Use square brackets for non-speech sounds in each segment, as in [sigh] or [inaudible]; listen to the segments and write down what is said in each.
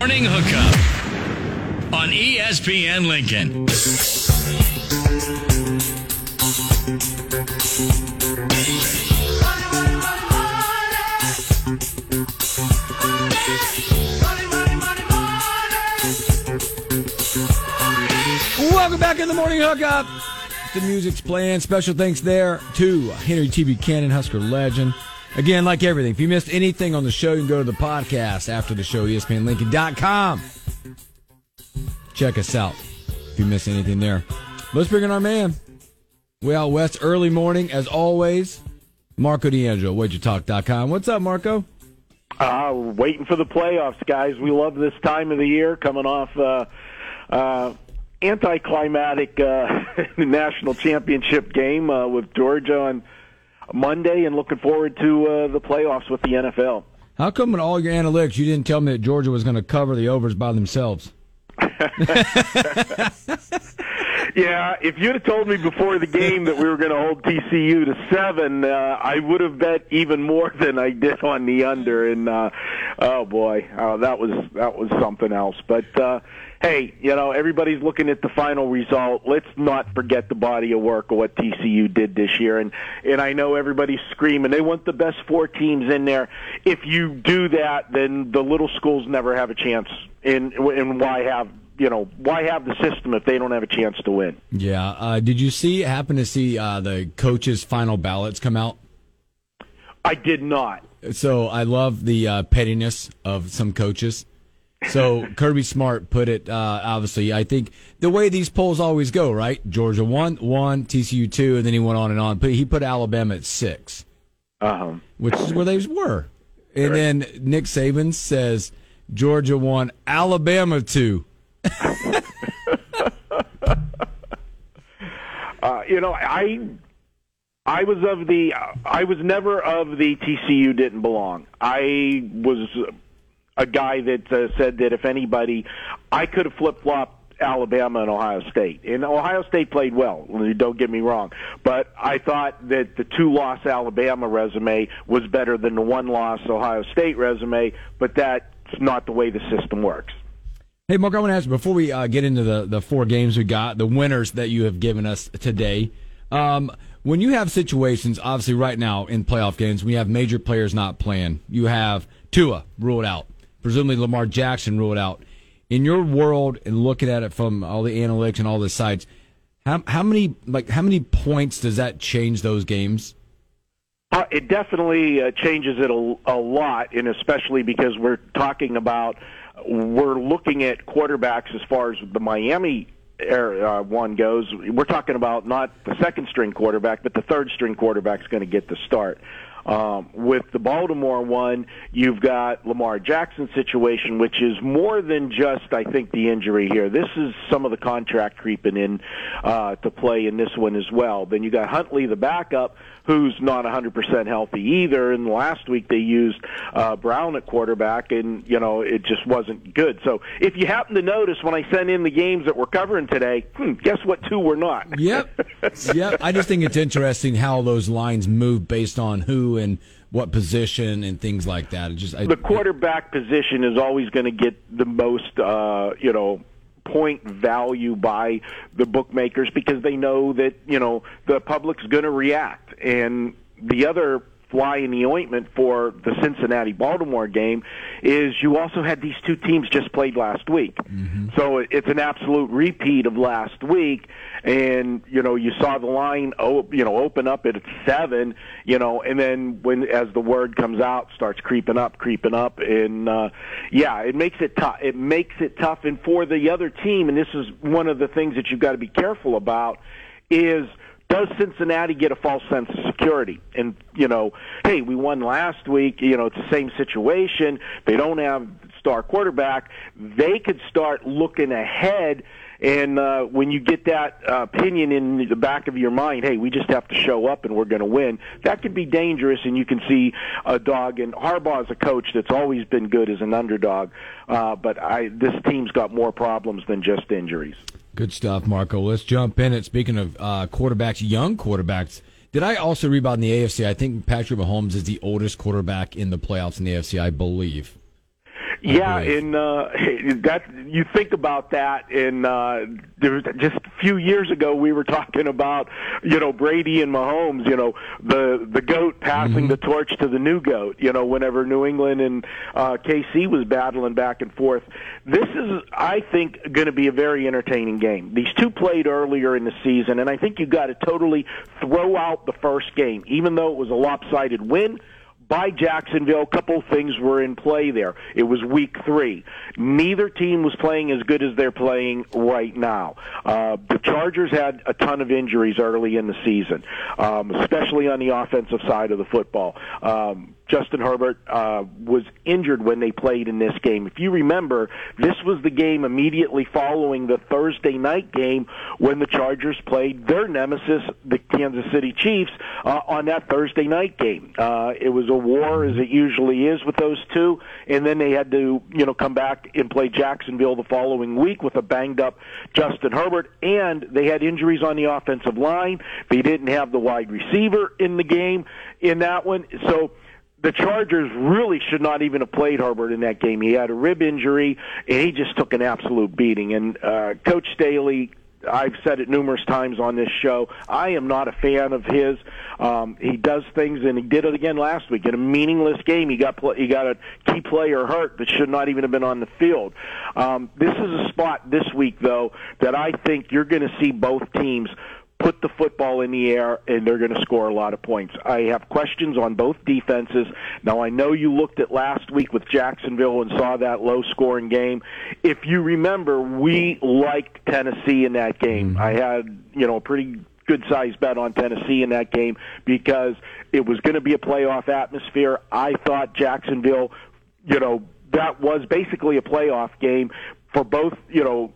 Morning Hookup on ESPN Lincoln. Welcome back in the morning hookup. The music's playing. Special thanks there to Henry T. Buchanan, Husker legend. Again, like everything, if you missed anything on the show, you can go to the podcast after the show, ESPNLincoln.com. Check us out if you miss anything there. Let's bring in our man. Out west, early morning, as always. Marco D'Angelo, WagerTalk.com. What's up, Marco? Uh, waiting for the playoffs, guys. We love this time of the year, coming off uh, uh, anticlimactic uh, [laughs] national championship game uh, with Georgia on Monday, and looking forward to uh, the playoffs with the NFL. How come in all your analytics you didn't tell me that Georgia was going to cover the overs by themselves? [laughs] [laughs] Yeah, if you'd have told me before the game that we were going to hold TCU to seven, uh, I would have bet even more than I did on the under. And uh, oh boy, uh, that was that was something else. But uh, hey, you know everybody's looking at the final result. Let's not forget the body of work of what TCU did this year. And and I know everybody's screaming they want the best four teams in there. If you do that, then the little schools never have a chance. And and why have you know, why have the system if they don't have a chance to win? Yeah. Uh, did you see, happen to see uh, the coaches' final ballots come out? I did not. So I love the uh, pettiness of some coaches. So [laughs] Kirby Smart put it, uh, obviously, I think the way these polls always go, right? Georgia one, one, TCU two, and then he went on and on. But he put Alabama at six, uh-huh. which is where they were. And then Nick Saban says Georgia one, Alabama two. [laughs] uh, you know, I I was of the I was never of the TCU didn't belong. I was a guy that uh, said that if anybody, I could have flip flopped Alabama and Ohio State. And Ohio State played well, don't get me wrong. But I thought that the two loss Alabama resume was better than the one loss Ohio State resume, but that's not the way the system works. Hey, Mark, I want to ask you before we uh, get into the, the four games we got, the winners that you have given us today. Um, when you have situations, obviously, right now in playoff games, we have major players not playing. You have Tua ruled out, presumably Lamar Jackson ruled out. In your world, and looking at it from all the analytics and all the sites, how how many like how many points does that change those games? Uh, it definitely uh, changes it a, a lot, and especially because we're talking about we're looking at quarterbacks as far as the Miami uh, one goes. We're talking about not the second string quarterback, but the third string quarterback is going to get the start. Um, with the Baltimore one, you've got Lamar Jackson situation, which is more than just, I think, the injury here. This is some of the contract creeping in uh, to play in this one as well. Then you got Huntley, the backup, who's not 100% healthy either. And last week they used uh, Brown at quarterback, and you know it just wasn't good. So if you happen to notice when I sent in the games that we're covering today, hmm, guess what? Two were not. Yep, [laughs] yep. I just think it's interesting how those lines move based on who and what position and things like that. It just I, the quarterback position is always going to get the most, uh, you know, point value by the bookmakers because they know that you know the public's going to react and the other fly in the ointment for the Cincinnati Baltimore game is you also had these two teams just played last week. Mm-hmm. So it's an absolute repeat of last week and you know you saw the line you know open up at 7, you know, and then when as the word comes out starts creeping up, creeping up and uh yeah, it makes it tough. It makes it tough and for the other team and this is one of the things that you've got to be careful about is does Cincinnati get a false sense of security? And you know, hey, we won last week. You know, it's the same situation. They don't have star quarterback, they could start looking ahead. And uh, when you get that uh, opinion in the back of your mind, hey, we just have to show up and we're going to win, that could be dangerous. And you can see a dog. And Harbaugh is a coach that's always been good as an underdog. Uh, but I, this team's got more problems than just injuries. Good stuff, Marco. Let's jump in it. Speaking of uh, quarterbacks, young quarterbacks, did I also about in the AFC? I think Patrick Mahomes is the oldest quarterback in the playoffs in the AFC, I believe. Yeah, and uh, [laughs] that you think about that, and uh, there was just a few years ago we were talking about you know Brady and Mahomes, you know the the goat passing mm-hmm. the torch to the new goat. You know, whenever New England and uh, KC was battling back and forth, this is I think going to be a very entertaining game. These two played earlier in the season, and I think you got to totally throw out the first game, even though it was a lopsided win by Jacksonville. A couple things were in play there. It was week three. Neither team was playing as good as they're playing right now. Uh, the Chargers had a ton of injuries early in the season, um, especially on the offensive side of the football. Um, Justin Herbert uh, was injured when they played in this game. If you remember, this was the game immediately following the Thursday night game when the Chargers played their nemesis, the Kansas City Chiefs, uh, on that Thursday night game. Uh, it was a war, as it usually is with those two, and then they had to, you know, come back and play Jacksonville the following week with a banged up Justin Herbert, and they had injuries on the offensive line. They didn't have the wide receiver in the game in that one, so the Chargers really should not even have played Herbert in that game. He had a rib injury, and he just took an absolute beating. And uh, Coach Staley, I've said it numerous times on this show. I am not a fan of his. Um, he does things, and he did it again last week in a meaningless game. He got he got a key player hurt that should not even have been on the field. Um, this is a spot this week, though, that I think you're going to see both teams put the football in the air and they're going to score a lot of points. I have questions on both defenses. Now I know you looked at last week with Jacksonville and saw that low scoring game. If you remember, we liked Tennessee in that game. Mm-hmm. I had, you know, a pretty good sized bet on Tennessee in that game because it was going to be a playoff atmosphere. I thought Jacksonville, you know, that was basically a playoff game for both, you know,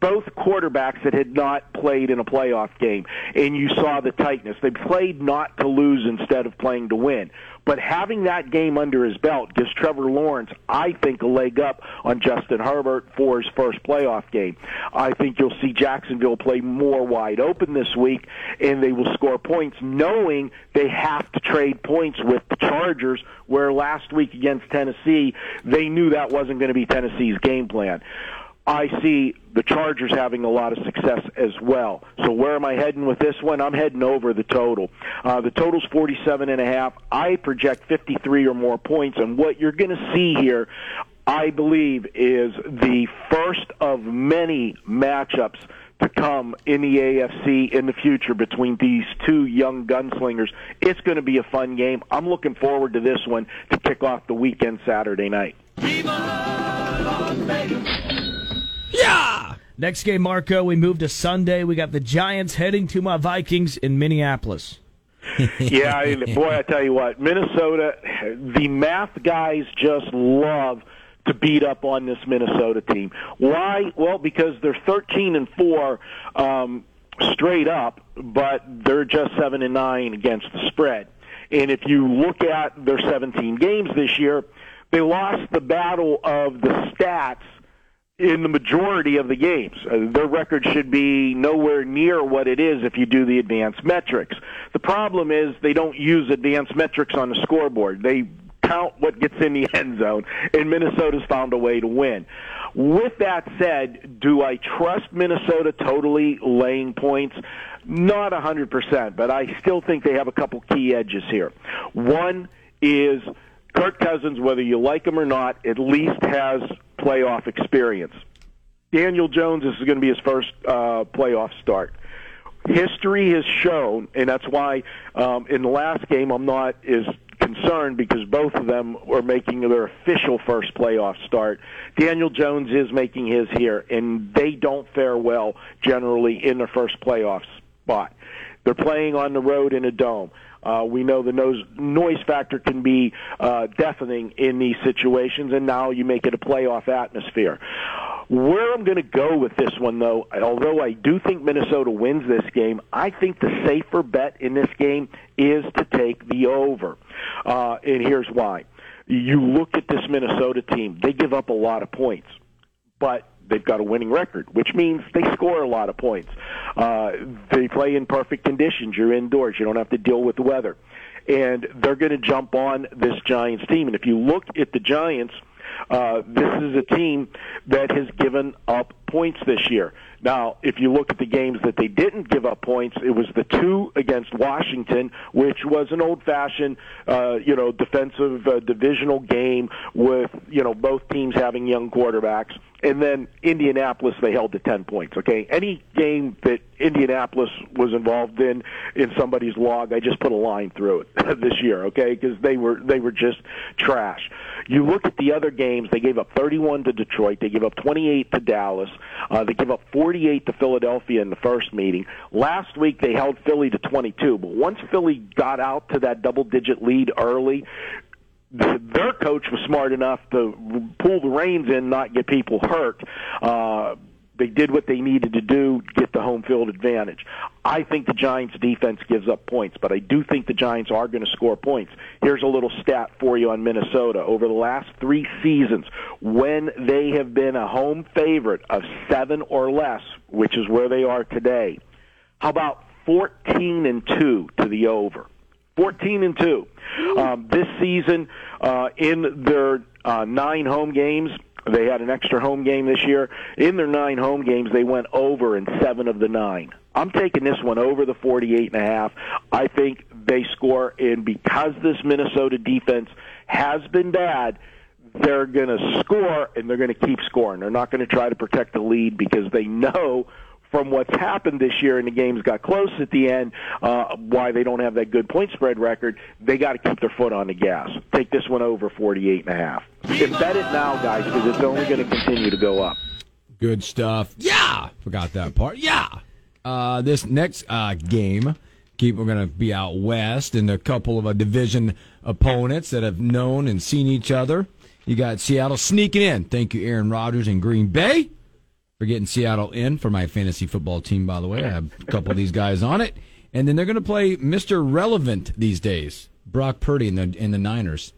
both quarterbacks that had not played in a playoff game, and you saw the tightness. They played not to lose instead of playing to win. But having that game under his belt gives Trevor Lawrence, I think, a leg up on Justin Herbert for his first playoff game. I think you'll see Jacksonville play more wide open this week, and they will score points knowing they have to trade points with the Chargers, where last week against Tennessee, they knew that wasn't going to be Tennessee's game plan. I see the Chargers having a lot of success as well. So where am I heading with this one? I'm heading over the total. Uh, the total's 47 and a half. I project 53 or more points, and what you're going to see here, I believe, is the first of many matchups to come in the AFC in the future between these two young gunslingers. It's going to be a fun game. I'm looking forward to this one to kick off the weekend Saturday night. Next game, Marco, we move to Sunday. We got the Giants heading to my Vikings in Minneapolis. [laughs] yeah, I, boy, I tell you what, Minnesota, the math guys just love to beat up on this Minnesota team. Why? Well, because they're 13 and 4 um, straight up, but they're just 7 and 9 against the spread. And if you look at their 17 games this year, they lost the battle of the stats in the majority of the games. Uh, their record should be nowhere near what it is if you do the advanced metrics. The problem is they don't use advanced metrics on the scoreboard. They count what gets in the [laughs] end zone, and Minnesota's found a way to win. With that said, do I trust Minnesota totally laying points? Not a 100%, but I still think they have a couple key edges here. One is Kirk Cousins, whether you like him or not, at least has playoff experience. Daniel Jones this is going to be his first uh, playoff start. History has shown, and that's why um, in the last game I'm not as concerned because both of them are making their official first playoff start. Daniel Jones is making his here, and they don't fare well generally in their first playoff spot. They're playing on the road in a dome. Uh, we know the noise, noise factor can be uh, deafening in these situations, and now you make it a playoff atmosphere. Where I'm going to go with this one, though, although I do think Minnesota wins this game, I think the safer bet in this game is to take the over. Uh, and here's why. You look at this Minnesota team, they give up a lot of points, but they've got a winning record, which means they score a lot of points. Uh, they play in perfect conditions. You're indoors. You don't have to deal with the weather. And they're going to jump on this Giants team. And if you look at the Giants, uh, this is a team that has given up points this year. Now, if you look at the games that they didn't give up points, it was the two against Washington, which was an old-fashioned, uh, you know, defensive uh, divisional game with you know both teams having young quarterbacks. And then Indianapolis they held to 10 points okay? Any game that Indianapolis was involved in in somebody's log I just put a line through it [laughs] this year okay? Because they were they were just trash. You look at the other games they gave up 31 to Detroit they gave up 28 to Dallas uh, they gave up 48 to Philadelphia in the first meeting last week they held Philly to 22 but once Philly got out to that double digit lead early their coach was smart enough to pull the reins in, not get people hurt. Uh, they did what they needed to do to get the home field advantage. I think the Giants defense gives up points, but I do think the Giants are going to score points. Here's a little stat for you on Minnesota. Over the last three seasons, when they have been a home favorite of seven or less, which is where they are today, how about 14 and 2 to the over? 14 and 2. Um, this season, uh, in their uh, nine home games, they had an extra home game this year. In their nine home games, they went over in seven of the nine. I'm taking this one over the 48 and a half. I think they score, and because this Minnesota defense has been bad, they're going to score and they're going to keep scoring. They're not going to try to protect the lead because they [laughs] know from what's happened this year and the games got close at the end, uh, why they don't have that good point spread record, they got to keep their foot on the gas. Take this one over 48 and a half. And bet it now, guys, because it's only going to continue to go up. Good stuff. Yeah, forgot that part. Yeah. Uh, this next uh, game, keep we're going to be out west, and a couple of uh, division opponents that have known and seen each other. You got Seattle sneaking in. Thank you, Aaron Rodgers and Green Bay for getting Seattle in for my fantasy football team, by the way. I have a couple of these guys on it. And then they're going to play Mr. Relevant these days, Brock Purdy in the, in the Niners.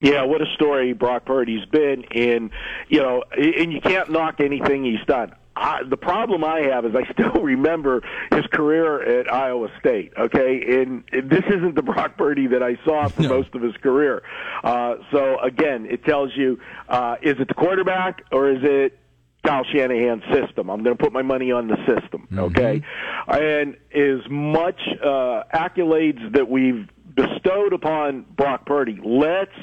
Yeah, what a story Brock Purdy's been in, you know, and you can't knock anything he's done. I, the problem I have is I still [laughs] remember his career at Iowa State. Okay, and, and this isn't the Brock Purdy that I saw for no. most of his career. Uh, so again, it tells you: uh, is it the quarterback or is it Kyle Shanahan's system. I'm going to put my money on the system, mm-hmm. okay? Mm-hmm. And as much uh, accolades that we've bestowed upon Brock Purdy, let's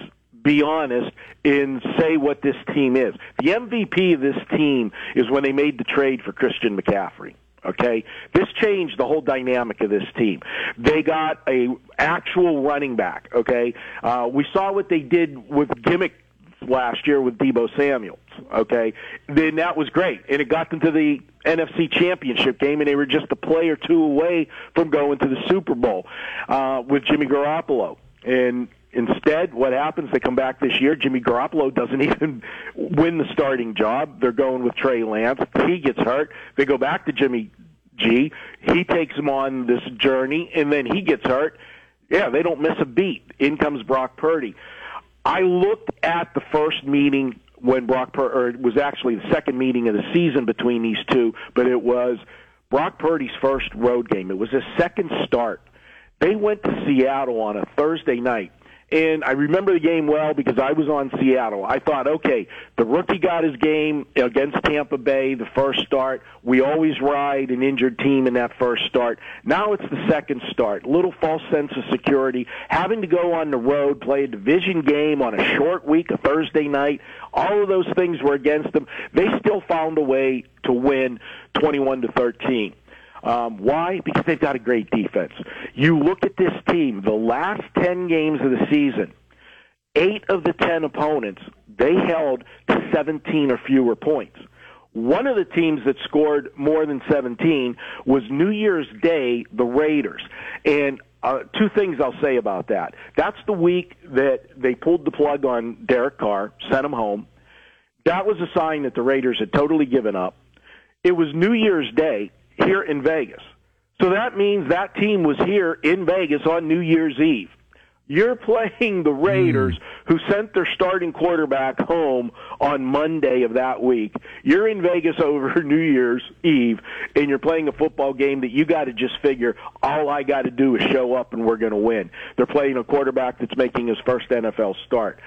be honest and say what this team is. The MVP of this team is when they made the trade for Christian McCaffrey. Okay, this changed the whole dynamic of this team. They got a actual running back. Okay, uh, we saw what they did with gimmick last year with Deebo Samuels. Okay, then that was great, and it got them to the NFC Championship game, and they were just a play or two away from going to the Super Bowl uh, with Jimmy Garoppolo. And instead, what happens? They come back this year. Jimmy Garoppolo doesn't [laughs] even win the starting job. They're going with Trey Lance. He gets hurt. They go back to Jimmy G. He takes them on this journey, and then he gets hurt. Yeah, they don't miss a beat. In comes Brock Purdy. I looked at the first meeting when Brock Pur- or it was actually the second meeting of the season between these two, but it was Brock Purdy's first road game. It was his second start. They went to Seattle on a Thursday night and I remember the game well because I was on Seattle. I thought, okay, the rookie got his game against Tampa Bay, the first start. We always ride an injured team in that first start. Now it's the second start. Little false sense of security. Having to go on the road, play a division game on a short week, a Thursday night. All of those things were against them. They still found a way to win 21 to 13. Um, why? Because they've got a great defense. You look at this team, the last 10 games of the season, eight of the 10 opponents, they held to 17 or fewer points. One of the teams that scored more than 17 was New Year's Day, the Raiders. And uh, two things I'll say about that. That's the week that they pulled the plug on Derek Carr, sent him home. That was a sign that the Raiders had totally given up. It was New Year's Day here in Vegas. So that means that team was here in Vegas on New Year's Eve. You're [laughs] playing the Raiders mm. who sent their starting quarterback home on Monday of that week. You're in Vegas [laughs] over New Year's Eve and you're playing a football game that you got to just figure all I got to do is show up and we're going to win. They're playing a quarterback that's making his first NFL start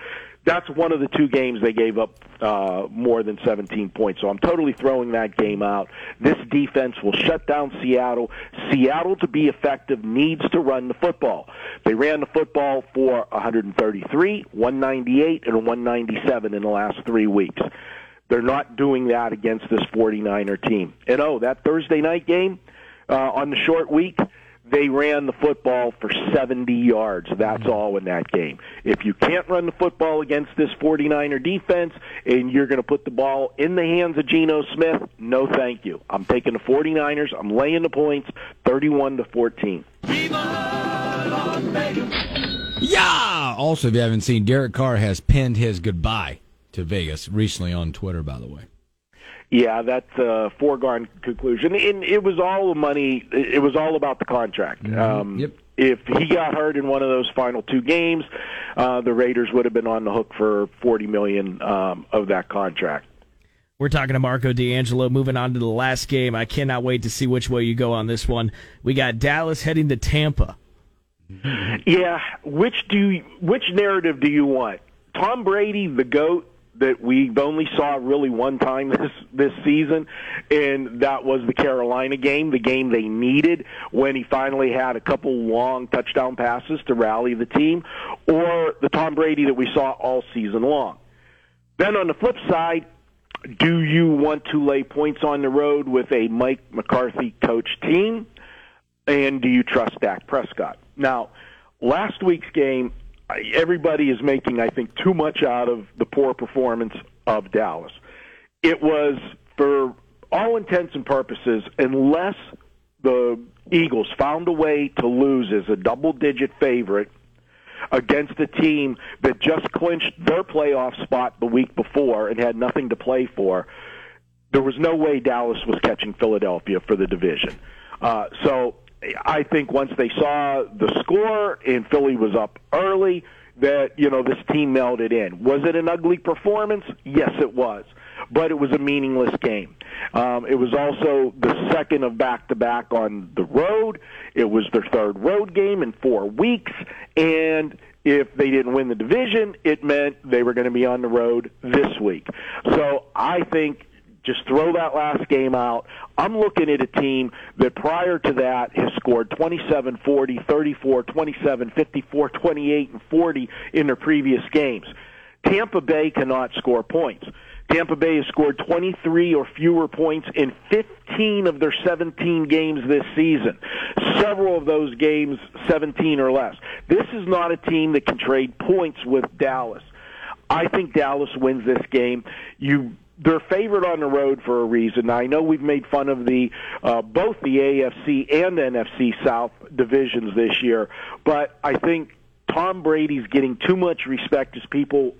that's one of the two games they gave up uh, more than 17 points. So I'm totally throwing that game out. This defense will shut down Seattle. Seattle, to be effective, needs to run the football. They ran the football for 133, 198, and 197 in the last three weeks. They're not doing that against this 49er team. And oh, that Thursday night game uh, on the short week, they ran the football for 70 yards. That's mm-hmm. all in that game. If you can't run the football against this 49er defense and you're going to put the ball in the hands of Geno Smith, no thank you. I'm taking the 49ers. I'm laying the points 31 to 14. Yeah! Also, if you haven't seen, Derek Carr has penned his goodbye to Vegas recently on Twitter, by the way. Yeah, that's a foregone conclusion. And it was all the money. It was all about the contract. Mm-hmm. Um, yep. If he got hurt in one of those final two games, uh, the Raiders would have been on the hook for forty million um, of that contract. We're talking to Marco D'Angelo. Moving on to the last game. I cannot wait to see which way you go on this one. We got Dallas heading to Tampa. Yeah, which do you, which narrative do you want? Tom Brady, the goat, that we only saw really one time [laughs] this this season, and that was the Carolina game, the game they needed when he finally had a couple long touchdown passes to rally the team, or the Tom Brady that we saw all season long. Then on the flip side, do you want to lay points on the road with a Mike McCarthy coach team? And do you trust Dak Prescott? Now, last week's game, everybody is making, I think, too much out of the poor performance of Dallas. It was, for all intents and purposes, unless the Eagles found a way to lose as a double digit favorite against a team that just clinched their playoff spot the week before and had nothing to play for, there was no way Dallas was catching Philadelphia for the division. Uh, so I think once they saw the score and Philly was up early, that you know this team melted in. Was it an ugly performance? Yes, it was, but it was a meaningless game. Um, it was also the second of back-to-back on the road. It was their third road game in four weeks, and if they didn't win the division, it meant they were going to be on the road this week. So I think just throw that last game out. I'm looking at a team that prior to that has scored 27, 40, 34, 27, 54, 28, and 40 in their previous games. Tampa Bay cannot score points. Tampa Bay has scored 23 or fewer points in 15 of their 17 games this season. Several of those games 17 or less. This is not a team that can trade points with Dallas. I think Dallas wins this game. You they're favored on the road for a reason. Now, I know we've made fun of the uh, both the AFC and NFC South divisions this year, but I think Tom Brady's getting too much respect as people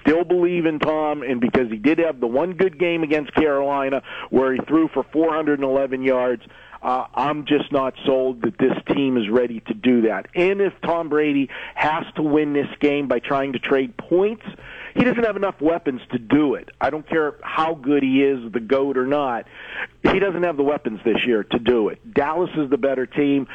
still believe in Tom, and because he did have the one good game against Carolina where he threw for 411 yards. Uh, I'm just not sold that this team is ready to do that. And if Tom Brady has to win this game by trying to trade points, he doesn't have enough weapons to do it. I don't care how good he is, the goat or not. He doesn't have the weapons this year to do it. Dallas is the better team.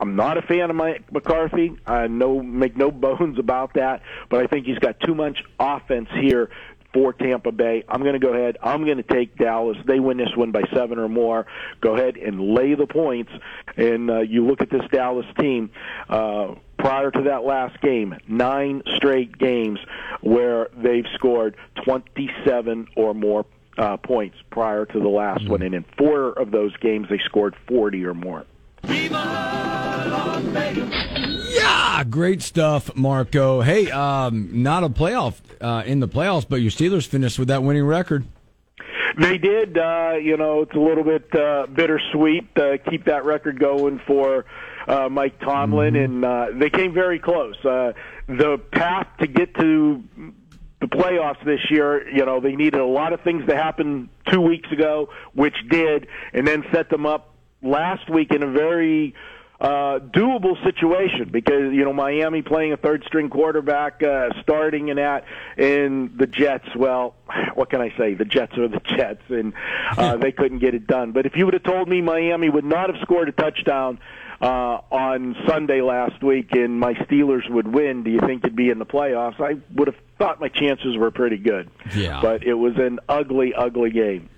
I'm not a fan of Mike McCarthy. I no make no [laughs] bones about that, but I think he's got too much offense here for Tampa Bay. I'm going to go ahead. I'm going to take Dallas. They win this one by seven or more. Go ahead and lay the points. And uh, you look at this Dallas team. Uh, prior to that last game, nine straight games where they've scored 27 or more uh, points prior to the last mm-hmm. one, and in four of those games they scored 40 or more. Yeah, great stuff, Marco. Hey, um, not a playoff uh, in the playoffs, but your Steelers finished with that winning record. They did. Uh, you know, it's a little bit uh, bittersweet. Uh, keep that record going for uh, Mike Tomlin, and uh, they came very close. Uh, the path to get to the playoffs this year, you know, they needed a lot of things to happen two weeks ago, which did, and then set them up last week in a very uh, doable situation because you know Miami playing a third string quarterback, uh, starting in at and the Jets. Well, [sighs] what can I say? The Jets are the Jets, and uh, [laughs] they couldn't get it done. But if you would have told me Miami would not have scored a touchdown uh, on Sunday last week and my Steelers would win, do you think it'd be in the playoffs? I would have thought my chances were pretty good. Yeah. But it was an ugly, ugly game.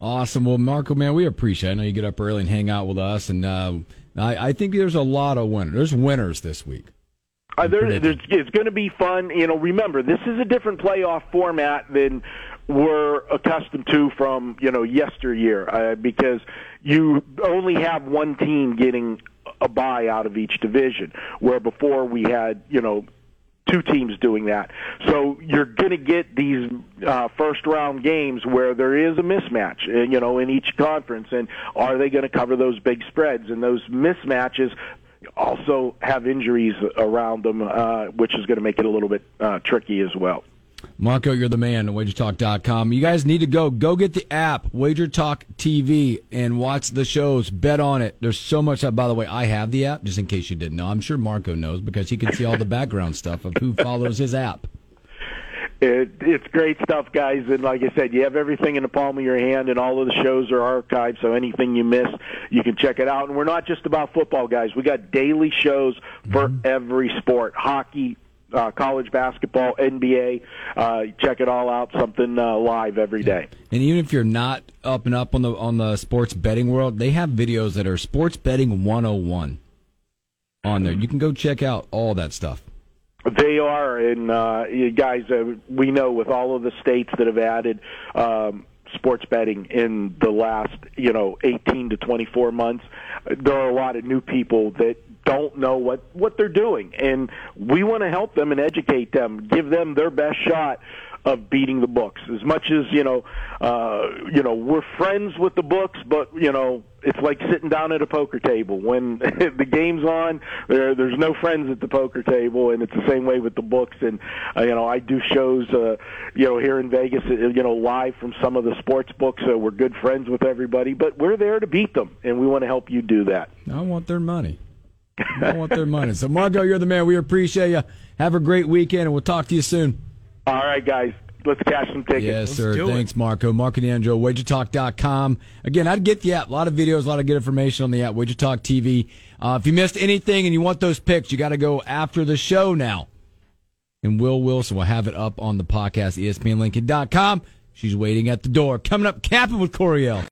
Awesome. Well, Marco, man, we appreciate. it. I know you get up early and hang out with us, and uh, I, I think there's a lot of winners. There's winners this week. Uh, there, there's, it's going to be fun. You know, remember this is a different playoff format than we're accustomed to from you know yesteryear uh, because you only have one team getting a bye out of each division, where before we had you know two teams doing that. So you're going to get these uh, first round games where there is a mismatch, uh, you know, in each conference, and are they going to cover those big spreads? And those mismatches also have injuries around them, uh, which is going to make it a little bit uh, tricky as well. Marco, you're the man at wagertalk.com. You guys need to go. Go get the app, Wager Talk TV, and watch the shows. Bet on it. There's so much. By the way, I have the app, just in case you didn't know. I'm sure Marco knows because he can see all the background stuff of who follows his app. It, it's great stuff, guys. And like I said, you have everything in the palm of your hand, and all of the shows are archived. So anything you miss, you can check it out. And we're not just about football, guys. We got daily shows for mm-hmm. every sport: hockey, uh, college basketball, NBA. Uh, check it all out. Something uh, live every day. And even if you're not up and up on the on the sports betting world, they have videos that are sports betting 101 on there. You can go check out all that stuff. They are, and uh, you guys, uh, we know with all of the states that have added um, sports betting in the last, you know, 18 to 24 months, there are a lot of new people that don't know what what they're doing, and we want to help them and educate them, give them their best shot of beating the books. As much as you know, uh, you know, we're friends with the books, but you know, it's like sitting down at a poker table. When [laughs] the game's on, there there's no friends at the poker table, and it's the same way with the books. And uh, you know, I do shows, uh, you know, here in Vegas, uh, you know, live from some of the sports books. So we're good friends with everybody, but we're there to beat them, and we want to help you do that. I want their money. I want their money. So, Marco, you're the man. We appreciate you. Have a great weekend, and we'll talk to you soon. All right, guys. Let's cash some tickets. Yes, Let's sir. Thanks, it. Marco. Marco D'Angelo, WagerTalk.com. Again, I'd get the app. A lot of videos, a lot of good information on the app, WagerTalk TV. Uh, if you missed anything and you want those picks, you got to go after the show now. And Will Wilson will have it up on the podcast, ESPNLincoln.com. She's waiting at the door. Coming up, capping with Coriel.